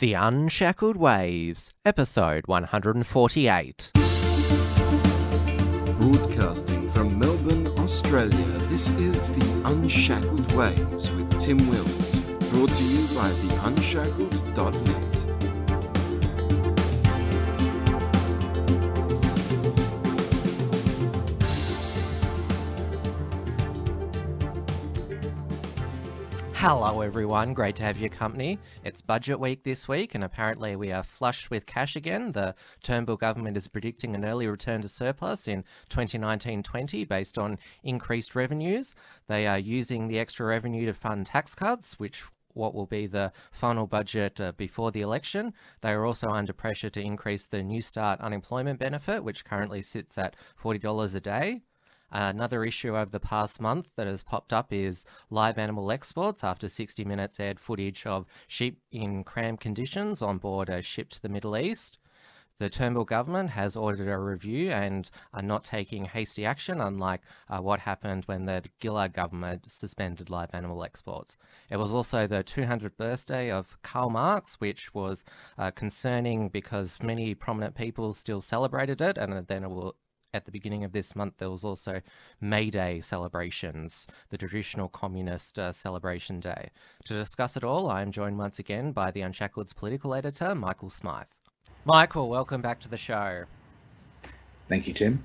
The Unshackled Waves, episode 148. Broadcasting from Melbourne, Australia, this is The Unshackled Waves with Tim Wills, brought to you by theunshackled.net. Hello, everyone. Great to have your company. It's budget week this week, and apparently we are flush with cash again. The Turnbull government is predicting an early return to surplus in 2019 20 based on increased revenues. They are using the extra revenue to fund tax cuts, which what will be the final budget uh, before the election. They are also under pressure to increase the Newstart unemployment benefit, which currently sits at $40 a day. Another issue over the past month that has popped up is live animal exports after 60 Minutes aired footage of sheep in cramped conditions on board a ship to the Middle East. The Turnbull government has ordered a review and are not taking hasty action, unlike uh, what happened when the Gillard government suspended live animal exports. It was also the 200th birthday of Karl Marx, which was uh, concerning because many prominent people still celebrated it, and then it will at the beginning of this month, there was also May Day celebrations, the traditional communist uh, celebration day. To discuss it all, I am joined once again by the Unshackled's political editor, Michael Smythe. Michael, welcome back to the show. Thank you, Tim.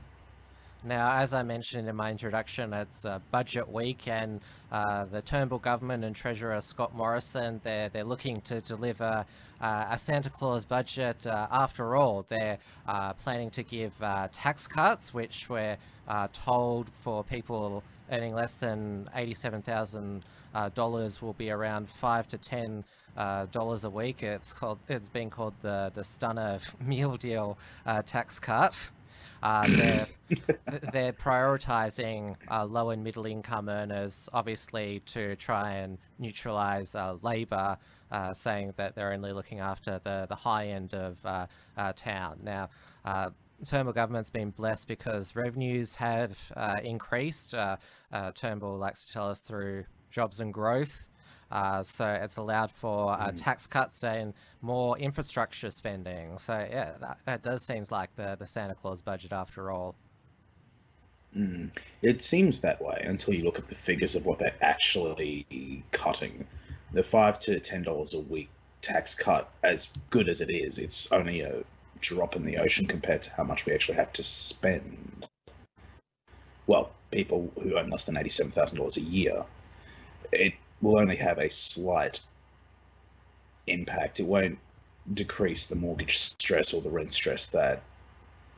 Now, as I mentioned in my introduction, it's uh, budget week, and uh, the Turnbull government and Treasurer Scott Morrison they're they're looking to deliver uh, a Santa Claus budget. Uh, after all, they're uh, planning to give uh, tax cuts, which we're told for people earning less than eighty-seven thousand dollars will be around five to ten dollars a week. It's called it's been called the the stunner meal deal tax cut. Uh, they're, they're prioritizing uh, low and middle income earners, obviously, to try and neutralize uh, labor, uh, saying that they're only looking after the, the high end of uh, uh, town. Now, Turnbull government's been blessed because revenues have increased. Turnbull likes to tell us through jobs and growth. Uh, so it's allowed for uh, mm. tax cuts and more infrastructure spending. So yeah, that, that, does seem like the, the Santa Claus budget after all. Mm. It seems that way until you look at the figures of what they're actually cutting. The five to ten dollars a week tax cut, as good as it is, it's only a drop in the ocean compared to how much we actually have to spend. Well, people who earn less than eighty-seven thousand dollars a year, it will only have a slight impact. It won't decrease the mortgage stress or the rent stress that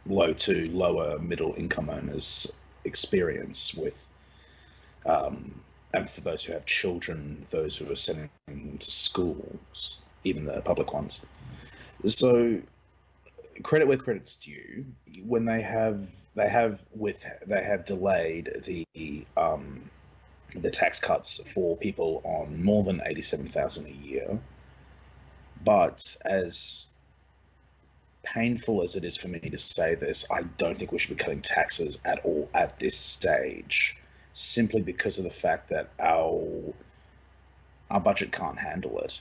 low to lower middle income owners experience with um, and for those who have children, those who are sending them to schools, even the public ones. So credit where credit's due. When they have they have with they have delayed the um, the tax cuts for people on more than 87,000 a year. But as painful as it is for me to say this, I don't think we should be cutting taxes at all at this stage, simply because of the fact that our our budget can't handle it.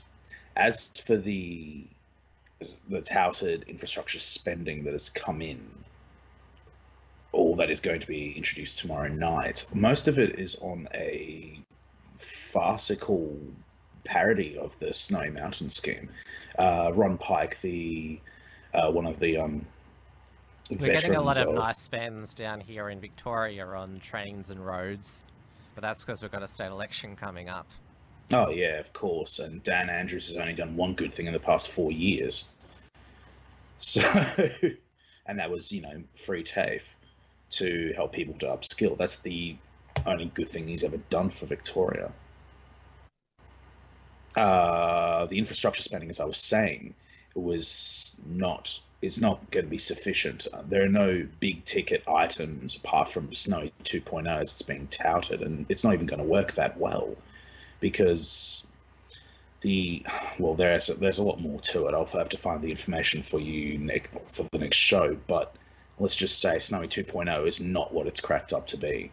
As for the the touted infrastructure spending that has come in, all that is going to be introduced tomorrow night. Most of it is on a farcical parody of the Snowy Mountain scheme. Uh, Ron Pike, the uh, one of the um, we're getting a lot of, of nice spends down here in Victoria on trains and roads, but that's because we've got a state election coming up. Oh yeah, of course. And Dan Andrews has only done one good thing in the past four years. So, and that was you know free TAFE to help people to upskill. That's the only good thing he's ever done for Victoria. Uh, the infrastructure spending, as I was saying, was not it's not going to be sufficient. Uh, there are no big ticket items apart from Snowy 2.0 as it's being touted, and it's not even going to work that well because the well there's there's a lot more to it. I'll have to find the information for you next for the next show, but let's just say Snowy 2.0 is not what it's cracked up to be.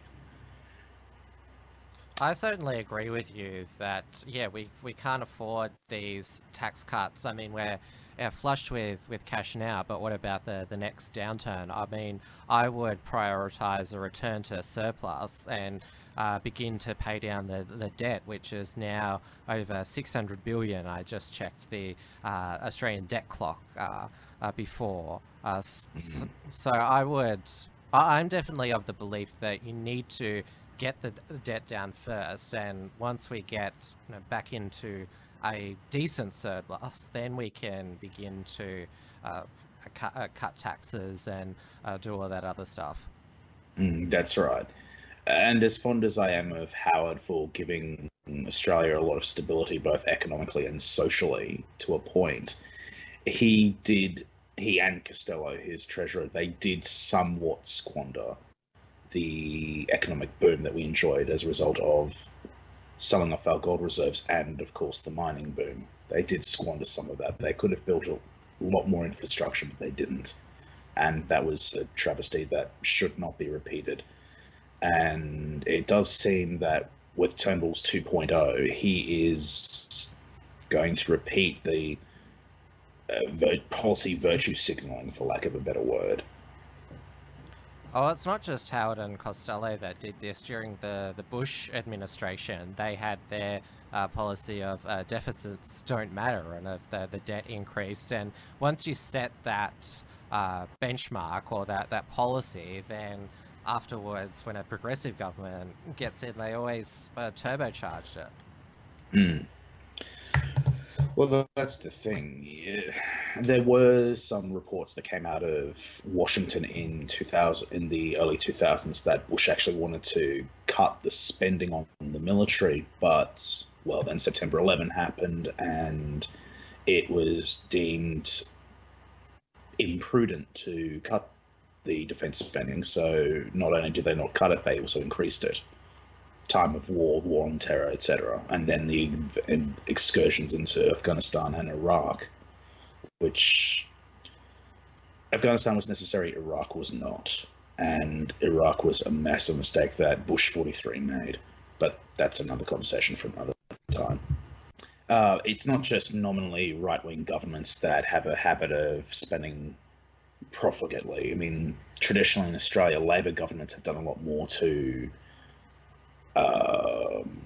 I certainly agree with you that yeah we we can't afford these tax cuts. I mean we're uh, flushed with with cash now, but what about the the next downturn? I mean I would prioritize a return to surplus and. Uh, begin to pay down the, the debt, which is now over 600 billion. I just checked the uh, Australian debt clock uh, uh before. Uh, so, so I would, I'm definitely of the belief that you need to get the debt down first, and once we get you know, back into a decent surplus, then we can begin to uh, cut, uh, cut, taxes and uh, do all that other stuff. Mm, that's right. And as fond as I am of Howard for giving Australia a lot of stability, both economically and socially, to a point, he did, he and Costello, his treasurer, they did somewhat squander the economic boom that we enjoyed as a result of selling off our gold reserves and, of course, the mining boom. They did squander some of that. They could have built a lot more infrastructure, but they didn't. And that was a travesty that should not be repeated. And it does seem that with Turnbull's 2.0, he is going to repeat the uh, policy virtue signaling, for lack of a better word, Oh, it's not just Howard and Costello that did this during the, the Bush administration. They had their uh, policy of uh, deficits don't matter and of the, the debt increased. And once you set that uh, benchmark or that, that policy, then afterwards, when a progressive government gets in, they always uh, turbocharged it. Mm. Well, that's the thing. There were some reports that came out of Washington in 2000, in the early 2000s, that Bush actually wanted to cut the spending on the military, but well, then September 11 happened, and it was deemed imprudent to cut the defense spending. So not only did they not cut it, they also increased it time of war, war on terror, etc., and then the excursions into Afghanistan and Iraq, which Afghanistan was necessary, Iraq was not, and Iraq was a massive mistake that Bush 43 made. But that's another conversation for another time. Uh, it's not just nominally right wing governments that have a habit of spending profligately. I mean, traditionally in Australia, Labor governments have done a lot more to um,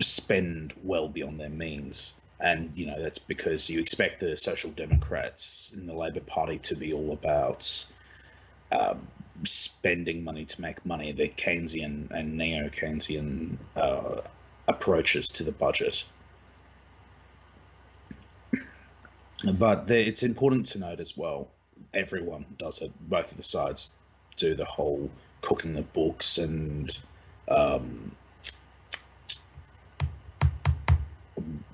spend well beyond their means. And, you know, that's because you expect the Social Democrats in the Labor Party to be all about um, spending money to make money, the Keynesian and neo Keynesian uh, approaches to the budget. But it's important to note as well, everyone does it, both of the sides do the whole cooking the books and um,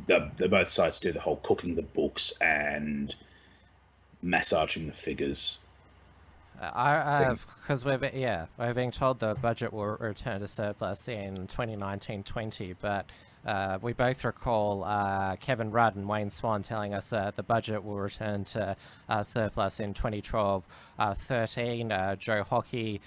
the, the both sides do the whole cooking the books and massaging the figures. Uh, I because we're yeah we're being told the budget will return to surplus in 2019-20, but uh, we both recall uh, Kevin Rudd and Wayne Swan telling us that the budget will return to uh, surplus in 2012-13. Uh, uh, Joe Hockey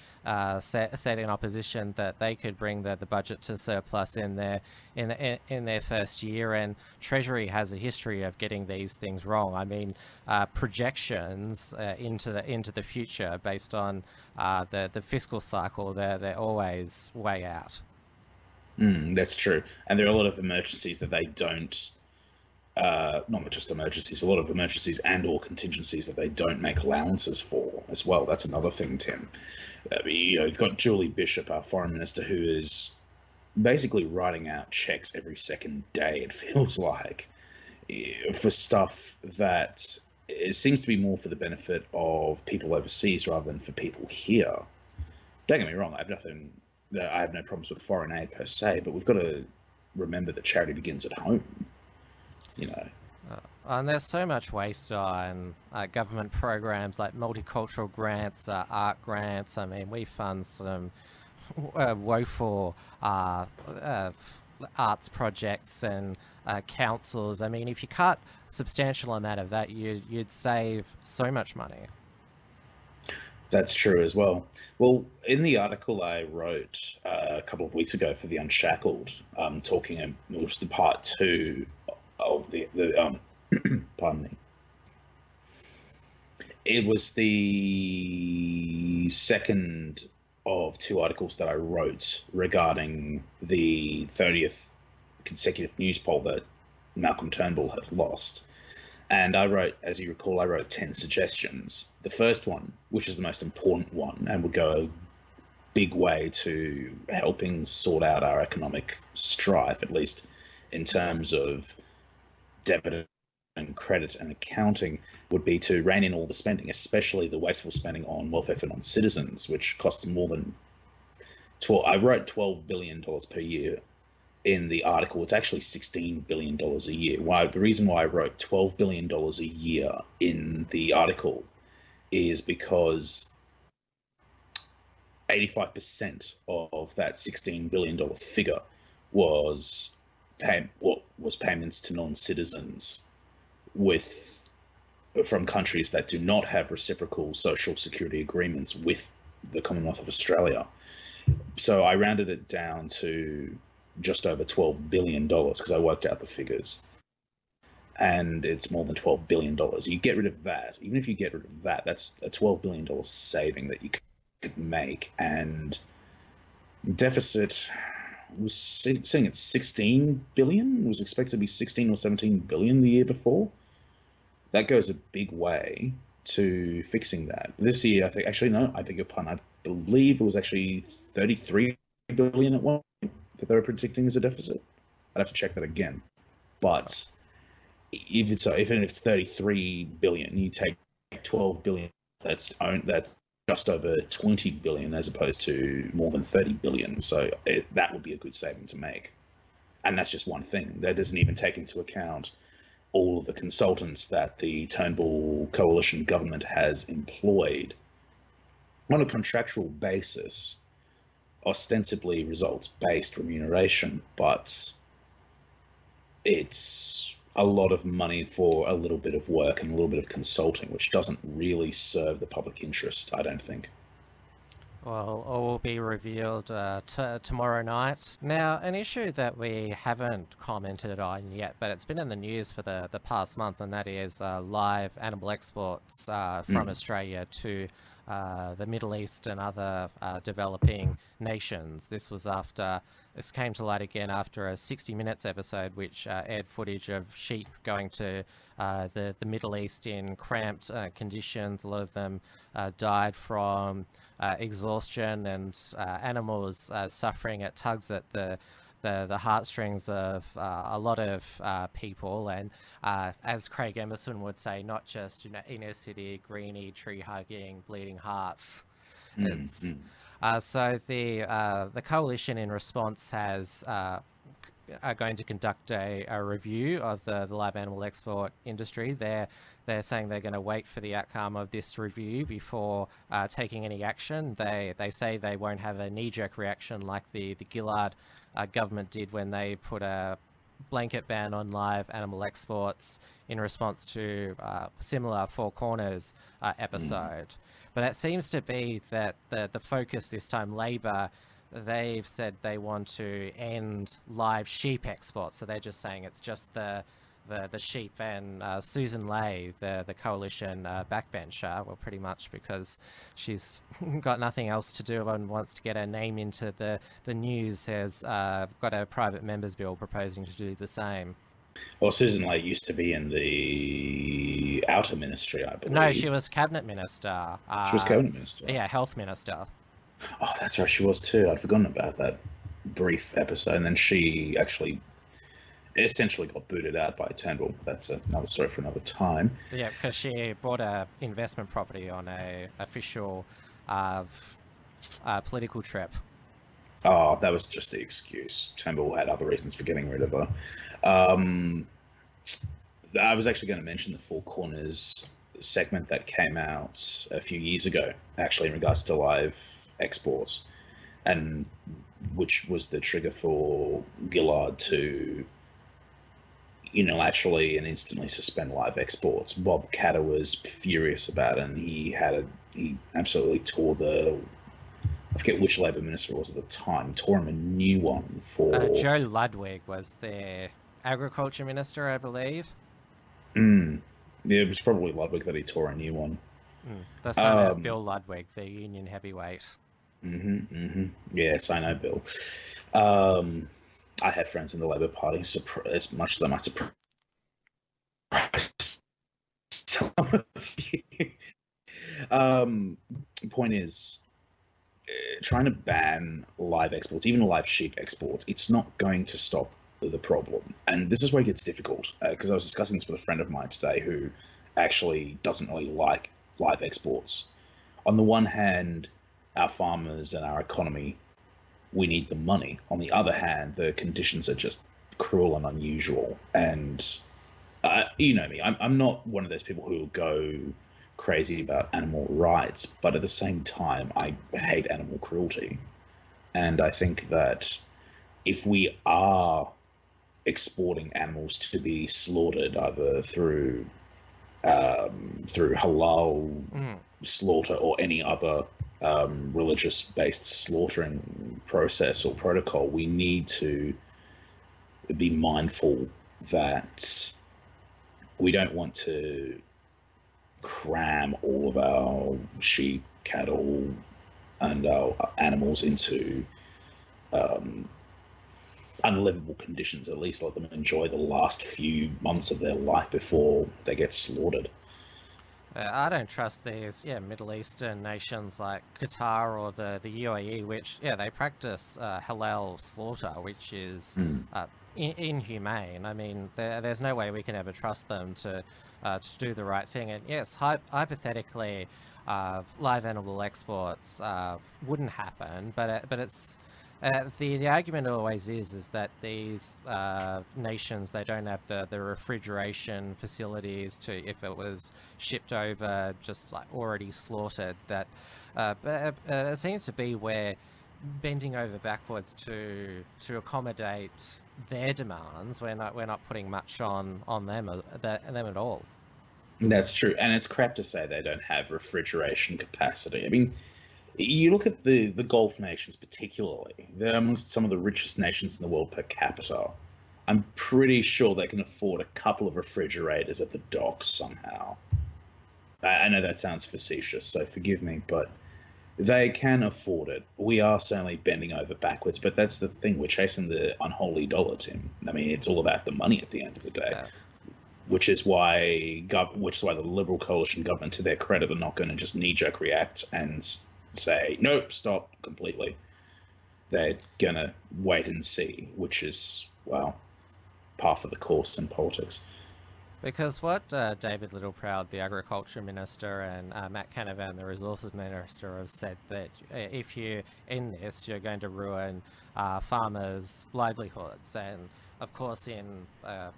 said, said, in opposition that they could bring the, the budget to surplus in their in, in, in their first year, and Treasury has a history of getting these things wrong. I mean, projections into the into the future based on the the fiscal cycle, they're they're always way out. Mm, that's true. And there are a lot of emergencies that they don't, uh, not just emergencies, a lot of emergencies and or contingencies that they don't make allowances for as well. That's another thing, Tim. Uh, you know, you've got Julie Bishop, our foreign minister, who is basically writing out checks every second day, it feels like, for stuff that it seems to be more for the benefit of people overseas rather than for people here. Don't get me wrong, I have nothing I have no problems with foreign aid per se, but we've got to remember that charity begins at home. You know. Uh, and there's so much waste on uh, government programs like multicultural grants, uh, art grants. I mean, we fund some uh, woeful uh, uh, arts projects and councils. I mean, if you cut substantial amount of that, you, you'd save so much money. That's true as well. Well, in the article I wrote uh, a couple of weeks ago for the Unshackled, um, talking, was the part two of the, the um, pardon me. It was the second of two articles that I wrote regarding the 30th consecutive Newspoll that Malcolm Turnbull had lost. And I wrote, as you recall, I wrote 10 suggestions. The first one, which is the most important one and would go a big way to helping sort out our economic strife, at least in terms of debit and credit and accounting, would be to rein in all the spending, especially the wasteful spending on welfare for non citizens, which costs more than 12. I wrote $12 billion per year in the article, it's actually $16 billion a year. Why the reason why I wrote $12 billion a year in the article is because 85% of that $16 billion figure was pay, what was payments to non-citizens with from countries that do not have reciprocal social security agreements with the Commonwealth of Australia. So I rounded it down to just over $12 billion because I worked out the figures. And it's more than $12 billion. You get rid of that. Even if you get rid of that, that's a $12 billion saving that you could make. And deficit was sitting at 16 billion, was expected to be 16 or 17 billion the year before. That goes a big way to fixing that. This year, I think, actually, no, I beg your pardon, I believe it was actually 33 billion at one that they were predicting as a deficit. I'd have to check that again. But if it's even if it's 33 billion, you take 12 billion. That's own that's just over 20 billion as opposed to more than 30 billion. So it, that would be a good saving to make. And that's just one thing. That doesn't even take into account all of the consultants that the Turnbull coalition government has employed on a contractual basis ostensibly results based remuneration, but it's a lot of money for a little bit of work and a little bit of consulting, which doesn't really serve the public interest, I don't think. Well, all will be revealed uh, tomorrow night. Now, an issue that we haven't commented on yet, but it's been in the news for the, the past month, and that is uh, live animal exports uh, from mm. Australia to uh, the Middle East and other uh, developing nations. This was after, this came to light again after a 60 Minutes episode, which uh, aired footage of sheep going to uh, the, the Middle East in cramped uh, conditions. A lot of them died from exhaustion and animals suffering at tugs at the the, the heartstrings of uh, a lot of uh, people. And uh, as Craig Emerson would say, not just you know inner city, greeny, tree hugging, bleeding hearts. Mm-hmm. so the uh, the coalition in response has uh, are going to conduct a, a review of the, the live animal export industry. They're they're saying they're going to wait for the outcome of this review before uh, taking any action. They they say they won't have a knee jerk reaction like the the Gillard uh, government did when they put a blanket ban on live animal exports in response to uh, similar Four Corners uh, episode. Mm. But it seems to be that the, the focus this time, Labor, they've said they want to end live sheep exports. So they're just saying it's just the the, the sheep and uh, Sussan Ley, the the coalition uh, backbencher, well, pretty much because she's got nothing else to do and wants to get her name into the the news, has uh, got a private members bill proposing to do the same. Well, Sussan Ley used to be in the outer ministry, I believe. No, she was cabinet minister. she was cabinet minister. Yeah, health minister. Oh, that's right, she was too. I'd forgotten about that brief episode, and then she actually essentially got booted out by Turnbull. That's another story for another time. Yeah, because she bought a investment property on a official uh, uh, political trip. Oh, that was just the excuse. Turnbull had other reasons for getting rid of her. Um, I was actually going to mention the Four Corners segment that came out a few years ago, actually in regards to live exports, and which was the trigger for Gillard to unilaterally and instantly suspend live exports. Bob Katter was furious about it, and he had a he absolutely tore the. I forget which Labor minister it was at the time. Tore him a new one for. Uh, Joe Ludwig was the agriculture minister, I believe. Mm. Yeah, it was probably Ludwig that he tore a new one. Mm. The son Um, of Bill Ludwig, the union heavyweight. Hmm hmm Yes, I know, Bill. Um, I have friends in the Labor Party, as much as they might surprise some of you. Um, point is, uh, trying to ban live exports, even live sheep exports, it's not going to stop the problem. And this is where it gets difficult, because I was discussing this with a friend of mine today who actually doesn't really like live exports. On the one hand, our farmers and our economy, we need the money. On the other hand, the conditions are just cruel and unusual. And uh, you know me, I'm, I'm not one of those people who go crazy about animal rights, but at the same time, I hate animal cruelty. And I think that if we are exporting animals to be slaughtered either through um, through halal Mm. slaughter or any other um, religious based slaughtering process or protocol, we need to be mindful that we don't want to cram all of our sheep, cattle, and our animals into um, unlivable conditions. At least let them enjoy the last few months of their life before they get slaughtered. Uh, I don't trust these, yeah, Middle Eastern nations like Qatar or the, the UAE, which, yeah, they practice uh, halal slaughter, which is Mm. uh, in- inhumane. I mean, there, there's no way we can ever trust them to uh, to do the right thing. And yes, hy- hypothetically, uh, live animal exports uh, wouldn't happen, but it, but it's uh, the the argument always is is that these uh, nations they don't have the, the refrigeration facilities to if it was shipped over just like already slaughtered that uh, but uh, it seems to be where bending over backwards to to accommodate their demands we're not we're not putting much on on them uh, that, them at all That's true, and it's crap to say they don't have refrigeration capacity. I mean, you look at the the Gulf nations, particularly; they're amongst some of the richest nations in the world per capita. I'm pretty sure they can afford a couple of refrigerators at the docks somehow. I, I know that sounds facetious, so forgive me, but they can afford it. We are certainly bending over backwards, but that's the thing. We're chasing the unholy dollar, Tim. I mean, it's all about the money at the end of the day Yeah. which is why gov- which is why the Liberal coalition government, to their credit, are not going to just knee jerk react and say nope, stop completely. They're gonna wait and see, which is well, par for the course in politics. Because what uh, David Littleproud, the agriculture minister, and uh, Matt Canavan, the resources minister, have said that uh, if you end this, you're going to ruin uh, farmers' livelihoods. And of course, in uh,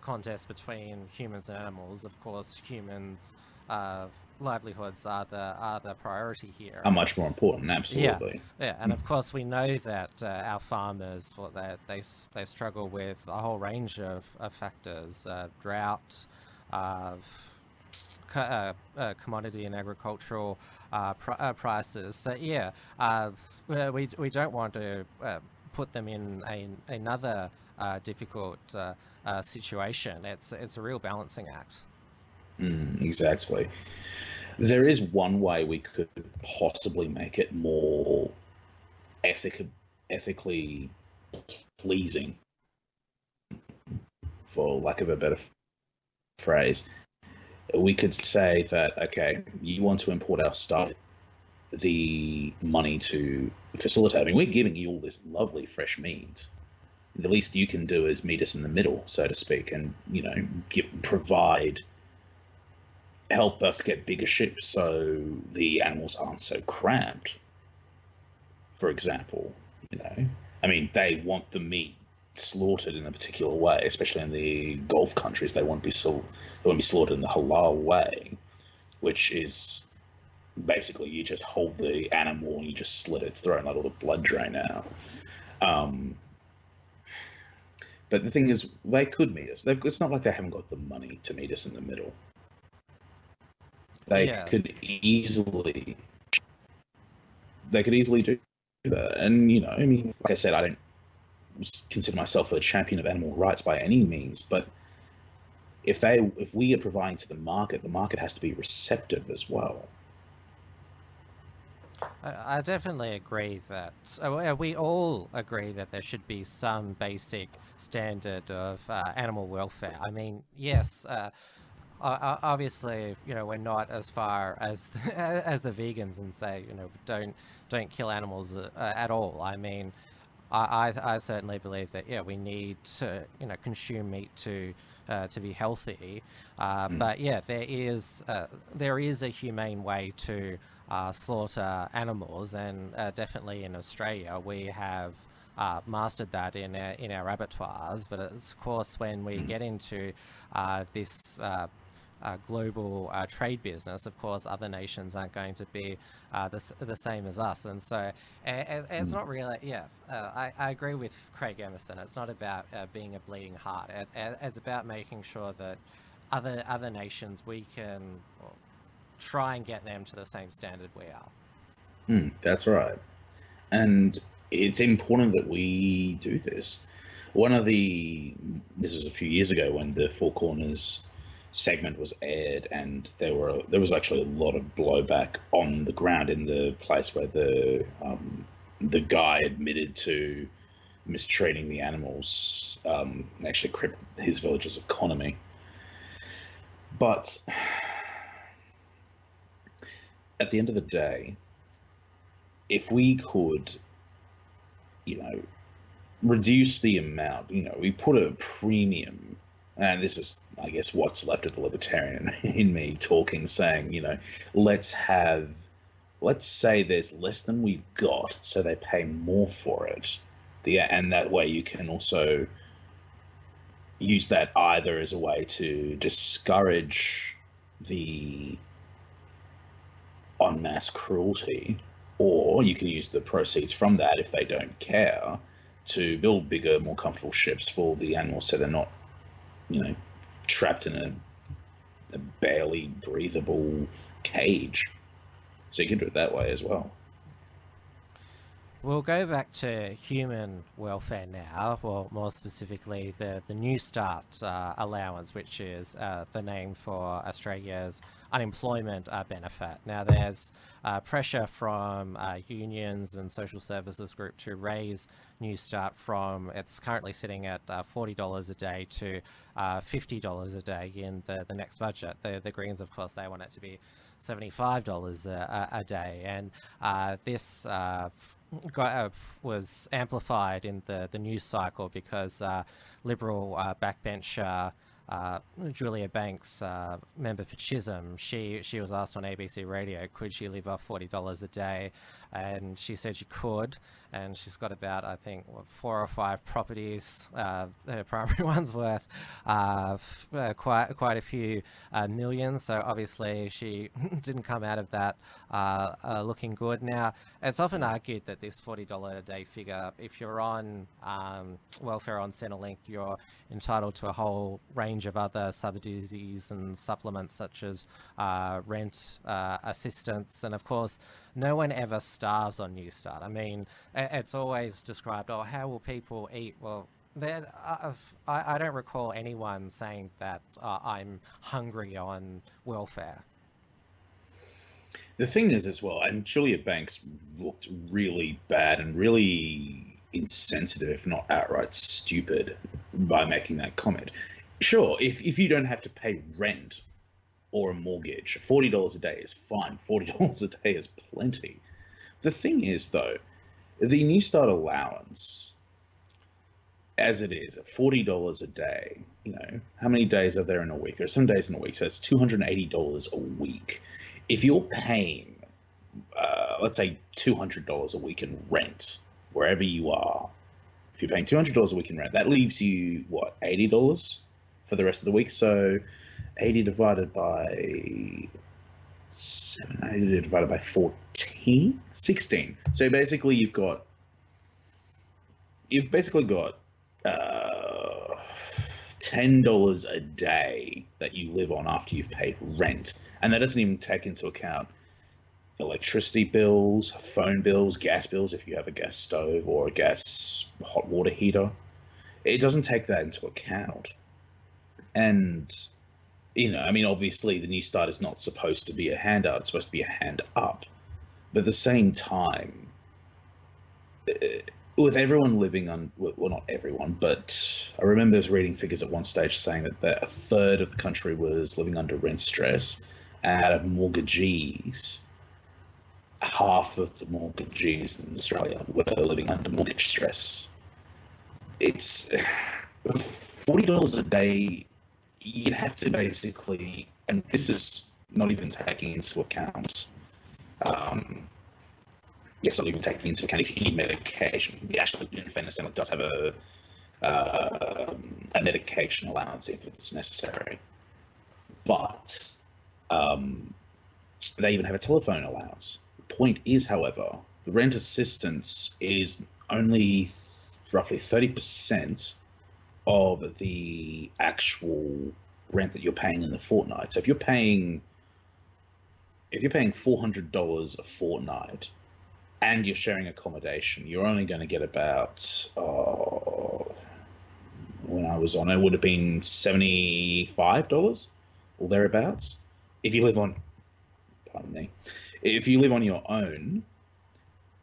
contest between humans and animals, of course, humans' uh, livelihoods are the are the priority here. Are much more important, absolutely. Yeah, and of course we know that uh, our farmers, well, they, they they struggle with a whole range of, of factors: uh, drought, uh, co- uh, uh, commodity and agricultural uh, pr- uh, prices. So yeah, we we don't want to uh, put them in a, another uh, difficult uh, uh, situation. It's it's a real balancing act. Mm, exactly. There is one way we could possibly make it more ethic- ethically pleasing, for lack of a better phrase. We could say that, okay, you want to import our stuff, the money to facilitate. I mean, we're giving you all this lovely fresh meat. The least you can do is meet us in the middle, so to speak, and you know, provide help us get bigger ships so the animals aren't so cramped. For example, you know, I mean, they want the meat slaughtered in a particular way, especially in the Gulf countries. They won't be sal- they be slaughtered in the halal way, which is basically you just hold the animal and you just slit its throat and let all the blood drain out. Um, but the thing is, they could meet us. They've, it's not like they haven't got the money to meet us in the middle. They Yeah. could easily, they could easily do that. And you know, I mean, like I said, I don't consider myself a champion of animal rights by any means, but if they, if we are providing to the market, the market has to be receptive as well. I, I definitely agree that uh, we- we all agree that there should be some basic standard of uh, animal welfare. I mean, yes, uh, o- obviously, you know, we're not as far as as the vegans and say, you know, don't don't kill animals uh, uh, at all. I mean, I, I I certainly believe that yeah, we need to you know consume meat to uh, to be healthy. Uh, Mm. But yeah, there is uh, there is a humane way to uh, slaughter animals, and uh, definitely in Australia we have uh, mastered that in our, in our abattoirs. But of course, when we Mm. get into uh, this uh, uh, global uh, trade business, of course, other nations aren't going to be uh, the, the same as us. And so a- a- it's Mm. not really, yeah, uh, I, I agree with Craig Emerson. It's not about uh, being a bleeding heart, it, it- it's about making sure that other, other nations, we can well, try and get them to the same standard we are. Mm, that's right. And it's important that we do this. One of the, this was a few years ago when the Four Corners segment was aired, and there were there was actually a lot of blowback on the ground in the place where the um, the guy admitted to mistreating the animals, um, actually crippled his village's economy. But at the end of the day, if we could, you know, reduce the amount, you know, we put a premium, and this is, I guess, what's left of the libertarian in me talking, saying, you know, let's have, let's say there's less than we've got, so they pay more for it. The, and that way you can also use that either as a way to discourage the en masse cruelty, or you can use the proceeds from that if they don't care to build bigger, more comfortable ships for the animals so they're not, you know, trapped in a, a barely breathable cage. So you can do it that way as well. We'll go back to human welfare now, well, more specifically the, the Newstart uh, allowance, which is uh, the name for Australia's unemployment uh, benefit. Now, there's uh, pressure from uh, unions and social services group to raise Newstart from it's currently sitting at uh, $40 a day to uh, $50 a day in the, the next budget. The, the Greens, of course, they want it to be $75 a, a, day. And uh, this was amplified in the, the news cycle because Liberal backbencher uh, Julia Banks, uh, member for Chisholm, she she was asked on ABC Radio, could she live off forty dollars a day, and she said she could, and she's got about I think what, four or five properties. Uh, her primary one's worth uh, f- uh, quite quite a few uh, millions. So obviously she didn't come out of that uh, uh, looking good. Now it's often argued that this forty dollar a day figure, if you're on um, welfare on Centrelink, you're entitled to a whole range of other subsidies and supplements such as uh, rent uh, assistance, and of course, no one ever starves on Newstart. I mean, it's always described, oh, how will people eat? Well. Uh, I, I don't recall anyone saying that uh, I'm hungry on welfare. The thing is, as well, and Julia Banks looked really bad and really insensitive, if not outright stupid, by making that comment. Sure, if, if you don't have to pay rent or a mortgage, $40 a day is fine. $40 a day is plenty. The thing is, though, the Newstart allowance, as it is, at $40 a day, you know, how many days are there in a week? There are some days in a week, so it's $280 a week if you're paying, uh, let's say, two hundred dollars a week in rent wherever you are, if you're paying two hundred dollars a week in rent, that leaves you what eighty dollars for the rest of the week. So, eighty divided by seven, eighty divided by 14, 16. So basically, you've got you've basically got uh, ten dollars a day that you live on after you've paid rent, and that doesn't even take into account electricity bills, phone bills, gas bills if you have a gas stove or a gas hot water heater. It doesn't take that into account. And you know, I mean, obviously the Newstart is not supposed to be a handout; it's supposed to be a hand up. But at the same time, eh, with everyone living on, well, not everyone, but I remember reading figures at one stage saying that, that a third of the country was living under rent stress, and out of mortgagees, half of the mortgagees in Australia were living under mortgage stress. It's forty dollars a day. You'd have to basically, and this is not even taking into account. Um, yes, not even taking into account if you need medication. The actual Center does have a uh, a medication allowance if it's necessary, but um, they even have a telephone allowance The point is, however, the rent assistance is only roughly 30% of the actual rent that you're paying in the fortnight. So if you're paying if you're paying $400 a fortnight and you're sharing accommodation, you're only going to get about uh, when I was on it would have been $75 or thereabouts. If you live on pardon me, if you live on your own,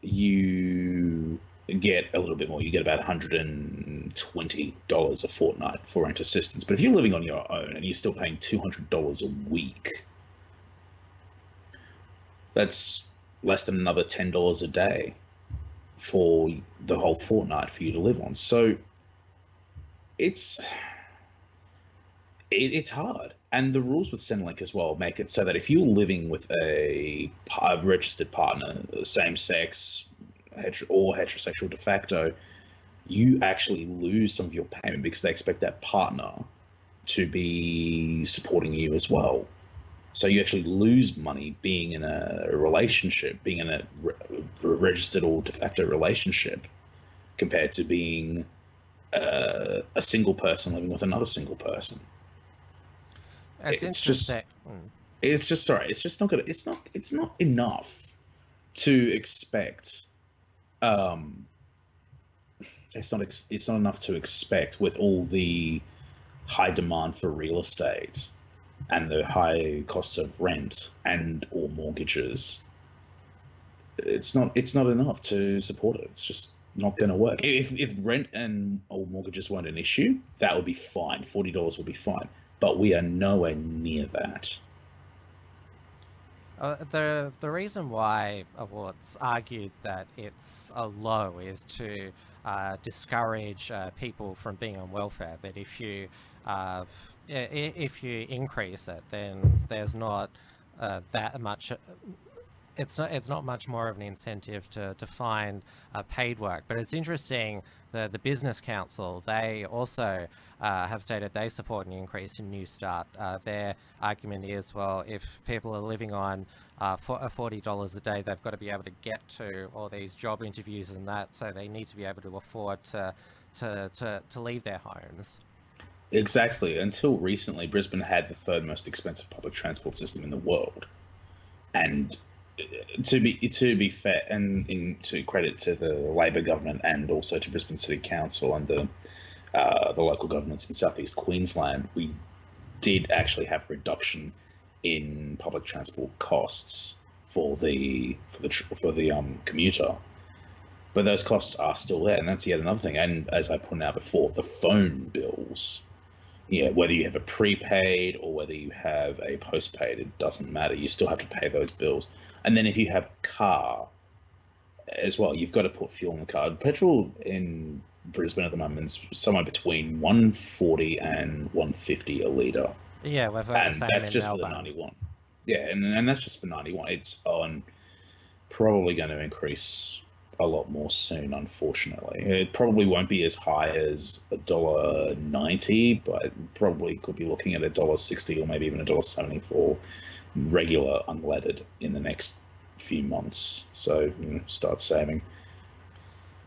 you get a little bit more. You get about $120 a fortnight for rent assistance. But if you're living on your own and you're still paying $200 a week, that's less than another $10 a day for the whole fortnight for you to live on. So it's it, it's hard and the rules with Centrelink as well make it so that if you're living with a, a registered partner, same sex, or heterosexual de facto, you actually lose some of your payment because they expect that partner to be supporting you as well. So you actually lose money being in a relationship, being in a re- registered or de facto relationship, compared to being uh, a single person living with another single person. It's, it's just hmm. it's just sorry it's just not gonna it's not it's not enough to expect um it's not it's not enough to expect with all the high demand for real estate and the high costs of rent and or mortgages it's not it's not enough to support it. It's just not going to work. If, if rent and or mortgages weren't an issue that would be fine. $40 would be fine. But we are nowhere near that. Uh, the the reason why uh, well, it's argued that it's a low is to uh, discourage uh, people from being on welfare. That if you uh, if you increase it, then there's not that much it's not it's not much more of an incentive to to find uh, paid work. But it's interesting the the business council they also uh, have stated they support an increase in Newstart. Uh, their argument is well if people are living on uh, uh, forty dollars a day, they've got to be able to get to all these job interviews and that, so they need to be able to afford to to to, to leave their homes. Exactly. Until recently, Brisbane had the third most expensive public transport system in the world, and to be to be fair, and in to credit to the Labor government and also to Brisbane City Council and the uh, the local governments in southeast Queensland, we did actually have reduction in public transport costs for the for the for the um, commuter. But those costs are still there, and that's yet another thing. And as I pointed out before, the phone bills yeah, whether you have a prepaid or whether you have a postpaid, it doesn't matter. You still have to pay those bills. And then if you have a car as well, you've got to put fuel in the car. Petrol in Brisbane at the moment is somewhere between 140 and 150 a litre. Yeah, we've and that's just Melbourne. for the 91. Yeah, and, and that's just for 91. It's on probably going to increase a lot more soon, unfortunately. It probably won't be as high as a dollar ninety, but probably could be looking at a dollar sixty or maybe even a dollar seventy for regular unleaded in the next few months. So you know, start saving.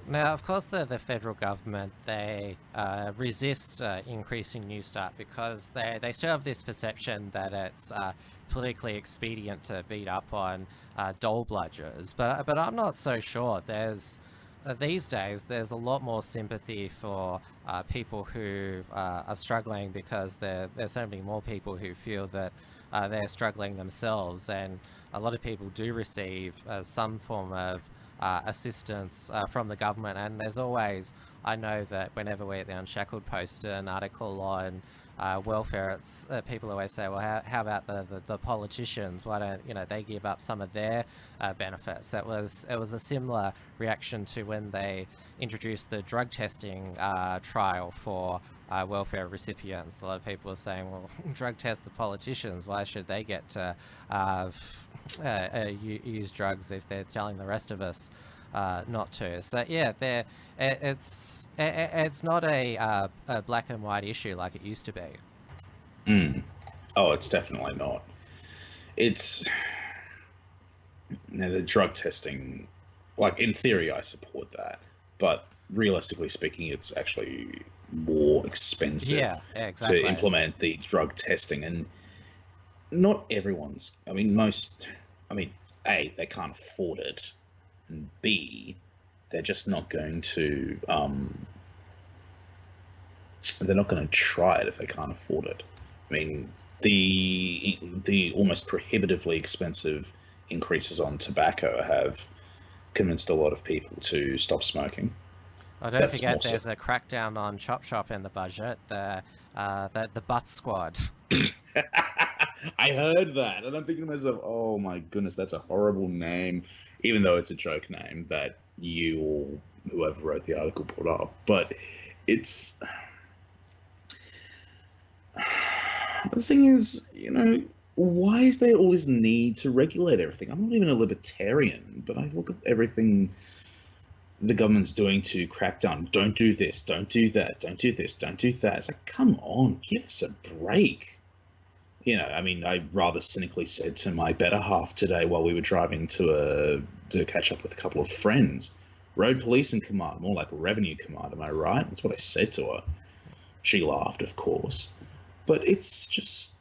Now, of course, the, the federal government, they uh, resist uh, increasing Newstart because they, they still have this perception that it's uh, politically expedient to beat up on uh, dole bludgers. But, but I'm not so sure. There's uh, These days, there's a lot more sympathy for uh, people who are struggling because there, there's so many more people who feel that they're struggling themselves. And a lot of people do receive some form of uh, assistance uh, from the government. And there's always, I know that whenever we at the Unshackled post an article on uh, welfare, it's uh, people always say, well, how, how about the, the, the, politicians? Why don't you know they give up some of their uh, benefits? It was it was a similar reaction to when they introduced the drug testing uh, trial for uh, welfare recipients. A lot of people are saying, well, drug test the politicians. Why should they get to uh, uh, uh use drugs if they're telling the rest of us uh, not to? So yeah, they it's it's not a, uh, a, black and white issue like it used to be. Mm. Oh, it's definitely not. It's now the drug testing. Like in theory, I support that, but realistically speaking, it's actually more expensive yeah, exactly. to implement the drug testing and not everyone's. I mean most i mean a they can't afford it and b they're just not going to um, they're not going to try it if they can't afford it. I mean the the almost prohibitively expensive increases on tobacco have convinced a lot of people to stop smoking I don't That's forget there's a crackdown on Chop Shop in the budget, the uh, the, the Butt Squad. I heard that, and I'm thinking to myself, oh my goodness, that's a horrible name, even though it's a joke name that you or whoever wrote the article put up. But it's. The thing is, you know, why is there all this need to regulate everything? I'm not even a libertarian, but I look at everything the government's doing to crack down. Don't do this. Don't do that. Don't do this. Don't do that. It's like, come on, give us a break. You know, I mean, I rather cynically said to my better half today while we were driving to a to catch up with a couple of friends, Road Policing Command, more like revenue command. Am I right? That's what I said to her. She laughed, of course, but it's just.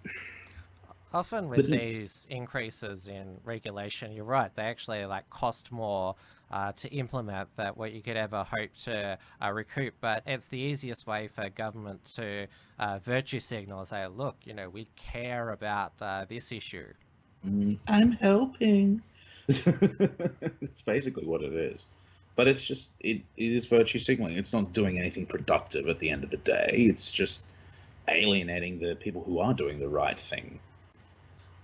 Often with these increases in regulation, you're right. They actually like cost more uh, to implement that what you could ever hope to uh, recoup. But it's the easiest way for government to uh, virtue signal and say, look, you know, we care about uh, this issue. Mm, I'm helping. It's basically what it is. But it's just, it, it is virtue signaling. It's not doing anything productive at the end of the day. It's just alienating the people who are doing the right thing.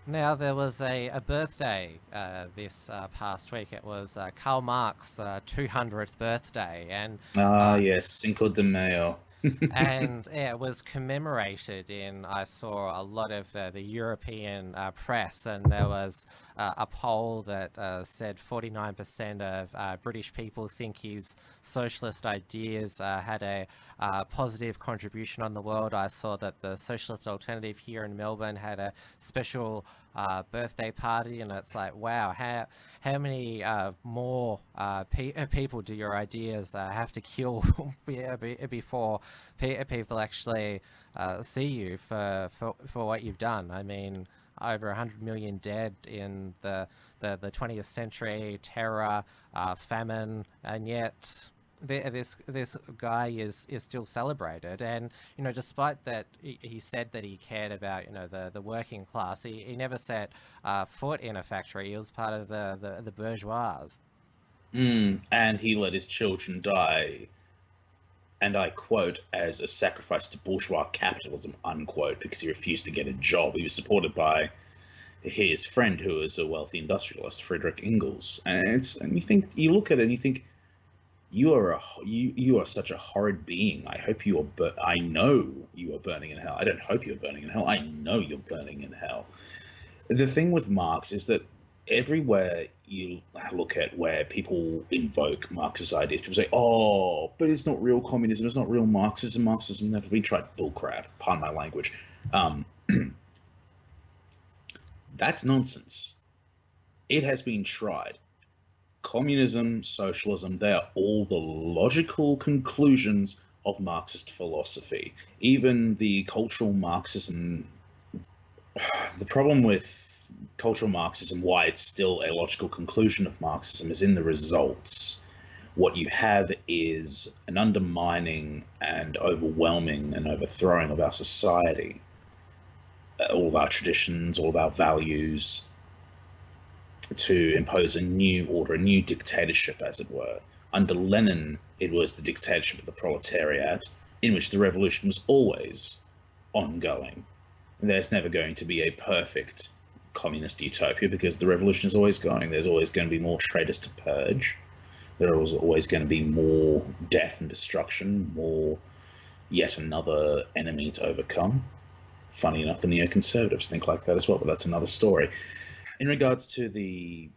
Now, there was a, a birthday uh, this uh, past week. It was uh, Karl Marx's 200th uh, birthday. and Ah, uh, yes, Cinco de Mayo. and yeah, it was commemorated in, I saw a lot of uh, the European press, and there was a poll that said 49% of British people think his socialist ideas had a positive contribution on the world. I saw that the Socialist Alternative here in Melbourne had a special uh, birthday party, and it's like, wow, how how many uh, more uh, pe uh, people do your ideas uh, have to kill before people actually uh, see you for, for for what you've done? I mean, over 100 million dead in the the, the 20th century, terror, famine, and yet this this guy is is still celebrated, and you know, despite that, he, he said that he cared about you know the the working class. He, he never set uh, foot in a factory. He was part of the the, the bourgeois. Mm, and he let his children die, and I quote, as a sacrifice to bourgeois capitalism, unquote, because he refused to get a job. He was supported by his friend, who was a wealthy industrialist, Friedrich Engels. And it's and you think you look at it and you think you are a you you are such a horrid being. I hope you are. But I know you are burning in hell. I don't hope you're burning in hell. I know you're burning in hell. The thing with Marx is that everywhere you look at where people invoke Marxist ideas, people say, "Oh, but it's not real communism. It's not real Marxism. Marxism never been tried." Bullcrap. Pardon my language. Um, that's nonsense. It has been tried communism, socialism, they are all the logical conclusions of Marxist philosophy. Even the cultural Marxism, the problem with cultural Marxism, why it's still a logical conclusion of Marxism, is in the results. What you have is an undermining and overwhelming and overthrowing of our society, all of our traditions, all of our values, to impose a new order, a new dictatorship, as it were. Under Lenin, it was the dictatorship of the proletariat, in which the revolution was always ongoing. There's never going to be a perfect communist utopia because the revolution is always going. There's always going to be more traitors to purge. There is always going to be more death and destruction, more yet another enemy to overcome. Funny enough, the neoconservatives think like that as well, but that's another story in regards to the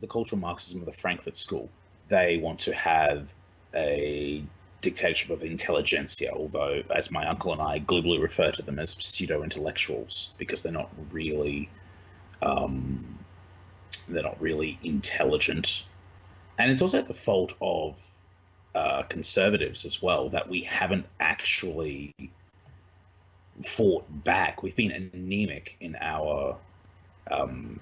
the cultural Marxism of the Frankfurt School, they want to have a dictatorship of intelligentsia, although, as my uncle and I glibly refer to them as pseudo intellectuals, because they're not really, um, they're not really intelligent, and it's also the fault of uh, conservatives as well that we haven't actually fought back. We've been anemic in our um,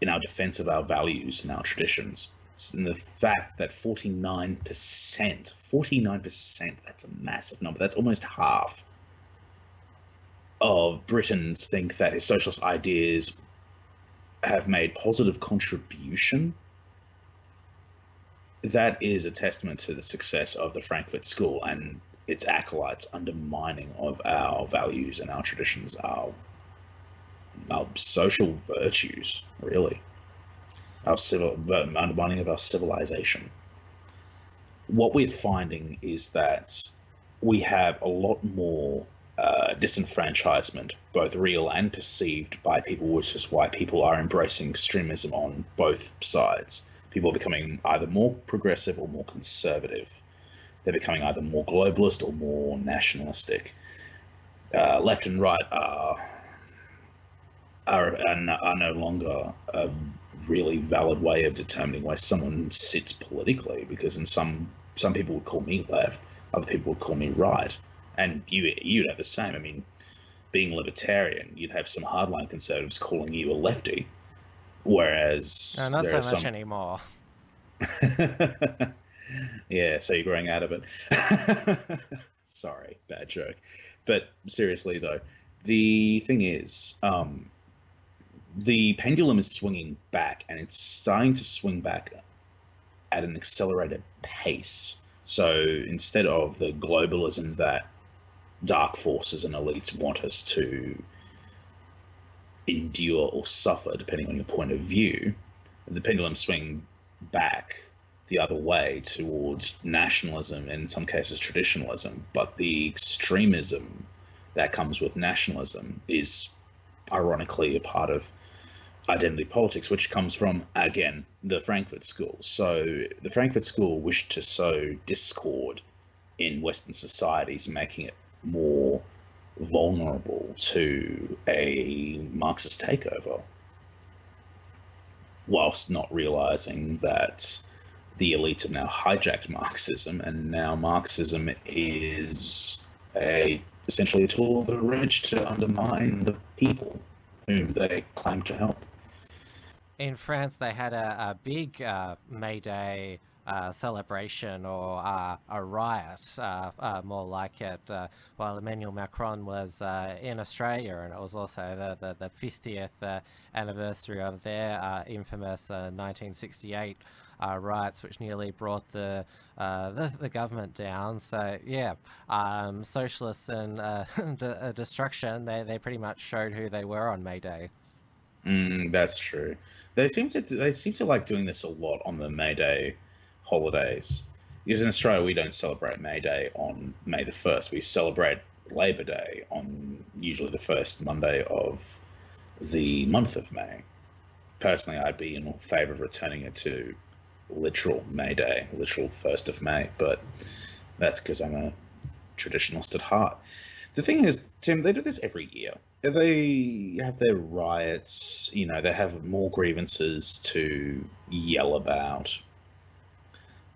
in our defense of our values and our traditions. And the fact that 49%, 49%, that's a massive number, that's almost half of Britons think that his socialist ideas have made positive contribution. That is a testament to the success of the Frankfurt School and its acolytes undermining of our values and our traditions, our our social virtues, really, our civil the undermining of our civilization. What we're finding is that we have a lot more uh, disenfranchisement, both real and perceived, by people, which is why people are embracing extremism on both sides. People are becoming either more progressive or more conservative. They're becoming either more globalist or more nationalistic. Uh, left and right are are, are no longer a really valid way of determining where someone sits politically because in some some people would call me left other people would call me right. And you you'd have the same. I mean being libertarian you'd have some hardline conservatives calling you a lefty whereas no, not so much some... anymore. Yeah so you're growing out of it. Sorry bad joke. But seriously though the thing is um the pendulum is swinging back and it's starting to swing back at an accelerated pace. So instead of the globalism that dark forces and elites want us to endure or suffer, depending on your point of view, the pendulum swing back the other way towards nationalism and in some cases traditionalism. But the extremism that comes with nationalism is ironically a part of identity politics, which comes from, again, the Frankfurt School. So the Frankfurt School wished to sow discord in Western societies, making it more vulnerable to a Marxist takeover, whilst not realizing that the elites have now hijacked Marxism, and now Marxism is a essentially a tool of the rich to undermine the people whom they claim to help. In France, they had a, a big uh, May Day uh, celebration or uh, a riot, uh, uh, more like it, uh, while Emmanuel Macron was in Australia, and it was also the, the, the 50th anniversary of their infamous 1968 riots, which nearly brought the, the, the government down. So yeah, um, socialists and destruction, they, they pretty much showed who they were on May Day. Mm, that's true. They seem to they seem to like doing this a lot on the May Day holidays. Because in Australia we don't celebrate May Day on May the first. We celebrate Labor Day on usually the first Monday of the month of May. Personally, I'd be in favour of returning it to literal May Day, literal first of May, but that's because I'm a traditionalist at heart. The thing is, Tim, they do this every year they have their riots, you know, they have more grievances to yell about.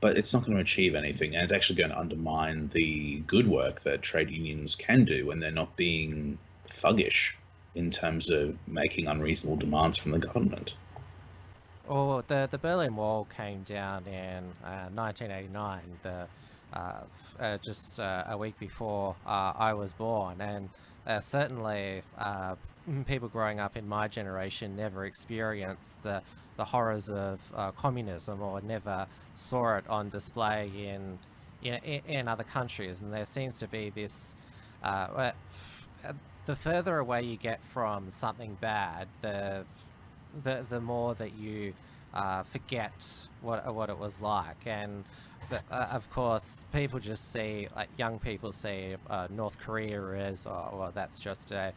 but it's not going to achieve anything, and it's actually going to undermine the good work that trade unions can do when they're not being thuggish in terms of making unreasonable demands from the government. Well, the the Berlin Wall came down in uh, 1989, the uh, uh, just uh, a week before uh, I was born, and uh, certainly people growing up in my generation never experienced the the horrors of communism or never saw it on display in, in, in other countries, and there seems to be this. The further away you get from something bad, the the the more that you uh, forget what what it was like, and uh, of course, people just see like young people see uh, North Korea as, or, oh, that's just a,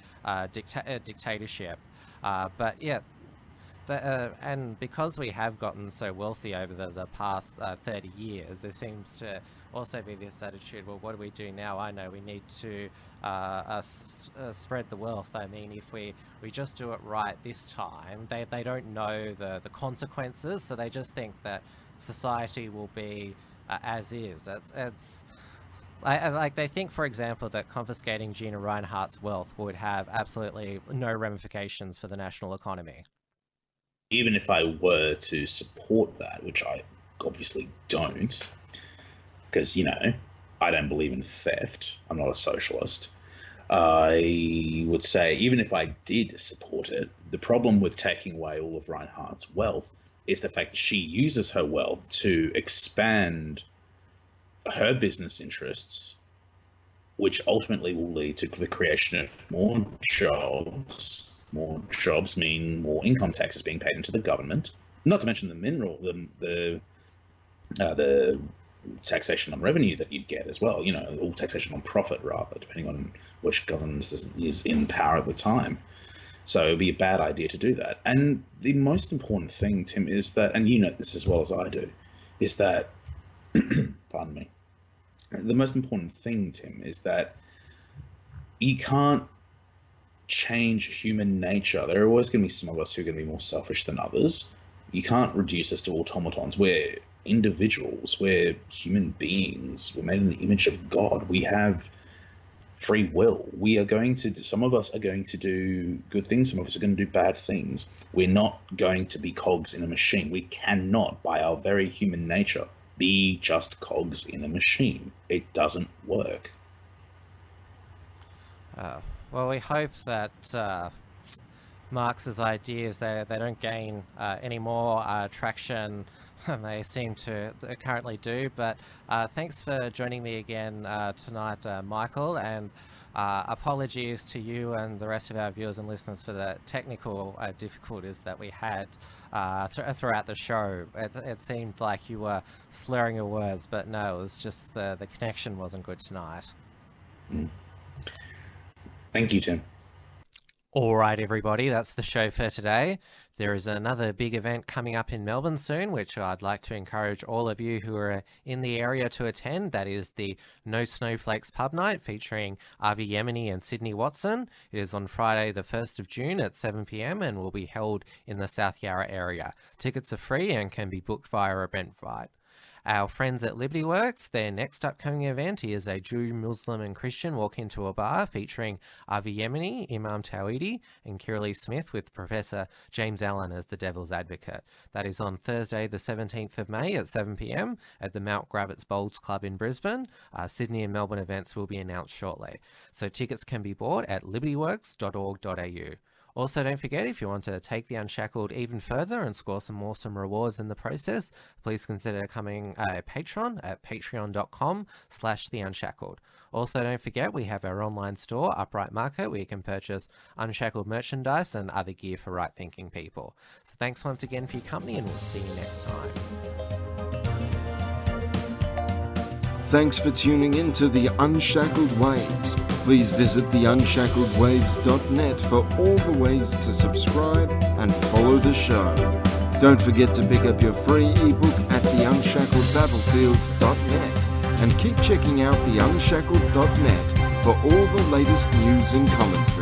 dicta a dictatorship. Uh, but yeah, uh, and because we have gotten so wealthy over the, the past uh, 30 years, there seems to also be this attitude, well, what do we do now? I know we need to uh, uh, uh, spread the wealth. I mean, if we, we just do it right this time, they, they don't know the, the consequences, so they just think that society will be uh, as is. It's, it's I, like they think, for example, that confiscating Gina Rinehart's wealth would have absolutely no ramifications for the national economy even if I were to support that, which I obviously don't, because, you know, I don't believe in theft, I'm not a socialist. I would say, even if I did support it, the problem with taking away all of Rinehart's wealth is the fact that she uses her wealth to expand her business interests, which ultimately will lead to the creation of more jobs more jobs mean more income taxes being paid into the government. Not to mention the mineral, the the uh, the taxation on revenue that you'd get as well. You know, all taxation on profit rather, depending on which government is, in power at the time. So it'd be a bad idea to do that. And the most important thing, Tim, is that, and you know this as well as I do, is that, pardon me, the most important thing, Tim, is that you can't change human nature. There are always going to be some of us who are going to be more selfish than others. You can't reduce us to automatons. We're individuals. We're human beings. We're made in the image of God. We have free will. We are going to, some of us are going to do good things. Some of us are going to do bad things. We're not going to be cogs in a machine. We cannot, by our very human nature, be just cogs in a machine. It doesn't work. Oh. Well, we hope that uh, Marx's ideas they, they don't gain uh, any more uh, traction than they seem to currently do. But uh, thanks for joining me again uh, tonight, uh, Michael, and apologies to you and the rest of our viewers and listeners for the technical difficulties that we had th throughout the show. It, it, seemed like you were slurring your words, but no, it was just the, the connection wasn't good tonight. Mm. Thank you, Tim. All right, everybody, that's the show for today. There is another big event coming up in Melbourne soon, which I'd like to encourage all of you who are in the area to attend. That is the No Snowflakes Pub Night featuring Avi Yemini and Sydney Watson. It is on Friday, the 1st of June at 7 pm and will be held in the South Yarra area. Tickets are free and can be booked via Eventbrite. Our friends at Liberty Works, their next upcoming event is a Jew, Muslim, and Christian walk into a bar featuring Avi Yemini, Imam Tawhidi, and Kirralie Smith with Professor James Allan as the Devil's Advocate. That is on Thursday, the 17th of May at 7 pm at the Mount Gravatt Bowls Club in Brisbane. Uh, Sydney and Melbourne events will be announced shortly. So tickets can be bought at libertyworks.org.au. Also, don't forget if you want to take the Unshackled even further and score some awesome rewards in the process, please consider becoming a uh, patron at patreon.com slash the Unshackled. Also, don't forget we have our online store, Upright Market, where you can purchase unshackled merchandise and other gear for right thinking people. So thanks once again for your company, and we'll see you next time. Thanks for tuning in to the Unshackled Waves. Please visit theunshackledwaves.net for all the ways to subscribe and follow the show. Don't forget to pick up your free ebook at theunshackledbattlefield.net and keep checking out theunshacklednet for all the latest news and commentary.